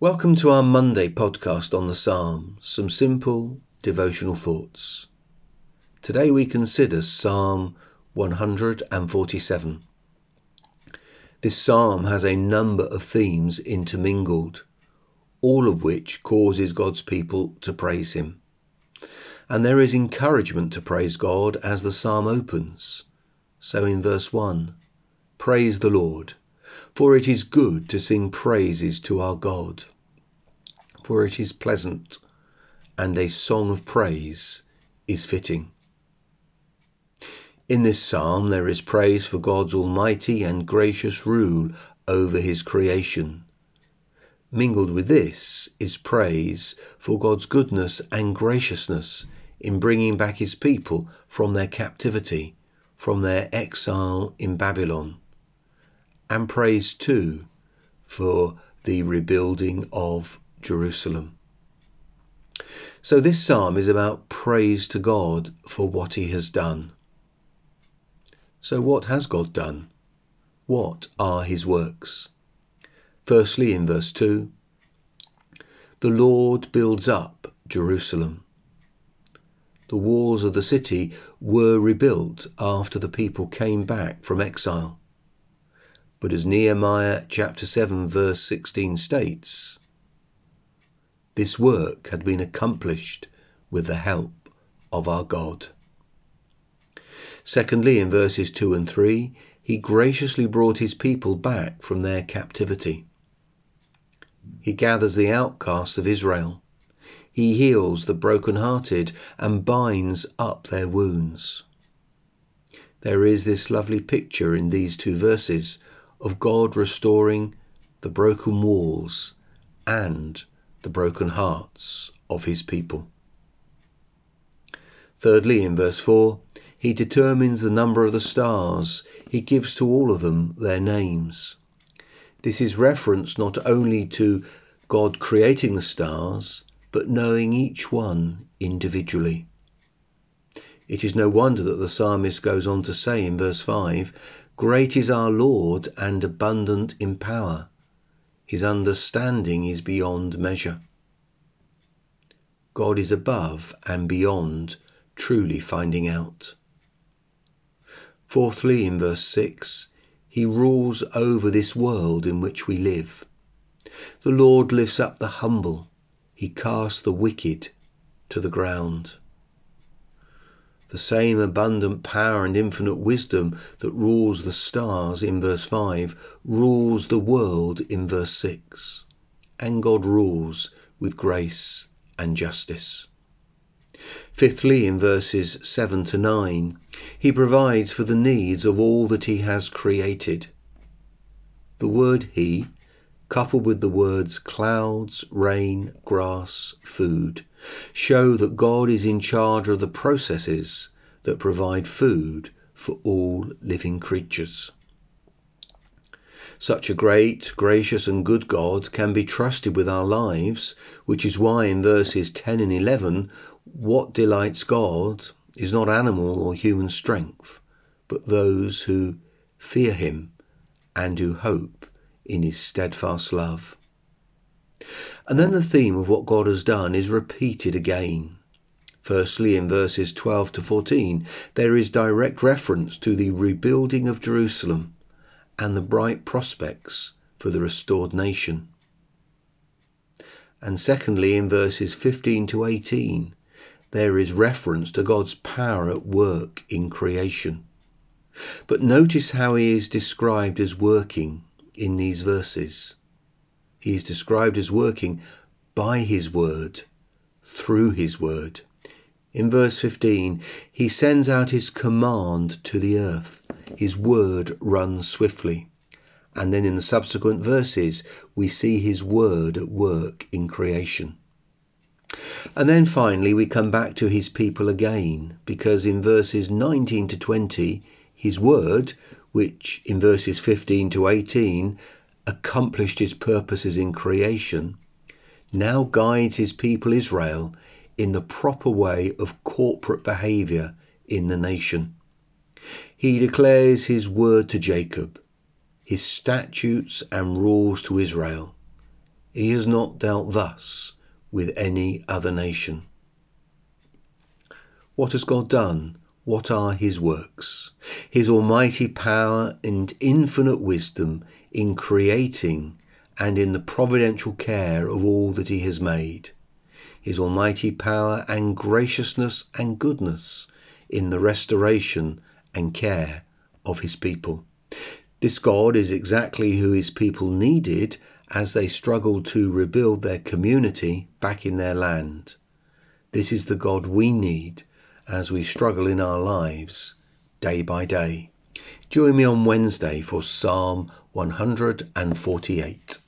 Welcome to our Monday podcast on the Psalms, some simple devotional thoughts. Today we consider Psalm 147. This psalm has a number of themes intermingled, all of which causes God's people to praise Him. And there is encouragement to praise God as the psalm opens. So in verse 1, praise the Lord for it is good to sing praises to our God. For it is pleasant, and a song of praise is fitting. In this psalm, there is praise for God's almighty and gracious rule over his creation. Mingled with this is praise for God's goodness and graciousness in bringing back his people from their captivity, from their exile in Babylon and praise too for the rebuilding of Jerusalem. So this psalm is about praise to God for what he has done. So what has God done? What are his works? Firstly, in verse 2, the Lord builds up Jerusalem. The walls of the city were rebuilt after the people came back from exile. But as Nehemiah chapter 7 verse 16 states, this work had been accomplished with the help of our God. Secondly, in verses 2 and 3, he graciously brought his people back from their captivity. He gathers the outcasts of Israel. He heals the broken-hearted and binds up their wounds. There is this lovely picture in these two verses of God restoring the broken walls and the broken hearts of his people. Thirdly, in verse 4, he determines the number of the stars. He gives to all of them their names. This is reference not only to God creating the stars, but knowing each one individually. It is no wonder that the psalmist goes on to say in verse 5 Great is our Lord and abundant in power. His understanding is beyond measure. God is above and beyond truly finding out. Fourthly, in verse 6, he rules over this world in which we live. The Lord lifts up the humble, he casts the wicked to the ground. The same abundant power and infinite wisdom that rules the stars in verse 5 rules the world in verse 6. And God rules with grace and justice. Fifthly, in verses 7 to 9, he provides for the needs of all that he has created. The word he coupled with the words clouds, rain, grass, food, show that God is in charge of the processes that provide food for all living creatures. Such a great, gracious, and good God can be trusted with our lives, which is why in verses 10 and 11, what delights God is not animal or human strength, but those who fear Him and who hope in his steadfast love. And then the theme of what God has done is repeated again. Firstly, in verses 12 to 14, there is direct reference to the rebuilding of Jerusalem and the bright prospects for the restored nation. And secondly, in verses 15 to 18, there is reference to God's power at work in creation. But notice how he is described as working in these verses. He is described as working by his word, through his word. In verse 15, he sends out his command to the earth. His word runs swiftly. And then in the subsequent verses, we see his word at work in creation. And then finally, we come back to his people again, because in verses 19 to 20, his word, which in verses 15 to 18 accomplished his purposes in creation, now guides his people Israel in the proper way of corporate behavior in the nation. He declares his word to Jacob, his statutes and rules to Israel, He has not dealt thus with any other nation. What has God done? What are his works? His almighty power and infinite wisdom in creating and in the providential care of all that he has made. His almighty power and graciousness and goodness in the restoration and care of his people. This God is exactly who his people needed as they struggled to rebuild their community back in their land. This is the God we need as we struggle in our lives day by day. Join me on Wednesday for Psalm 148.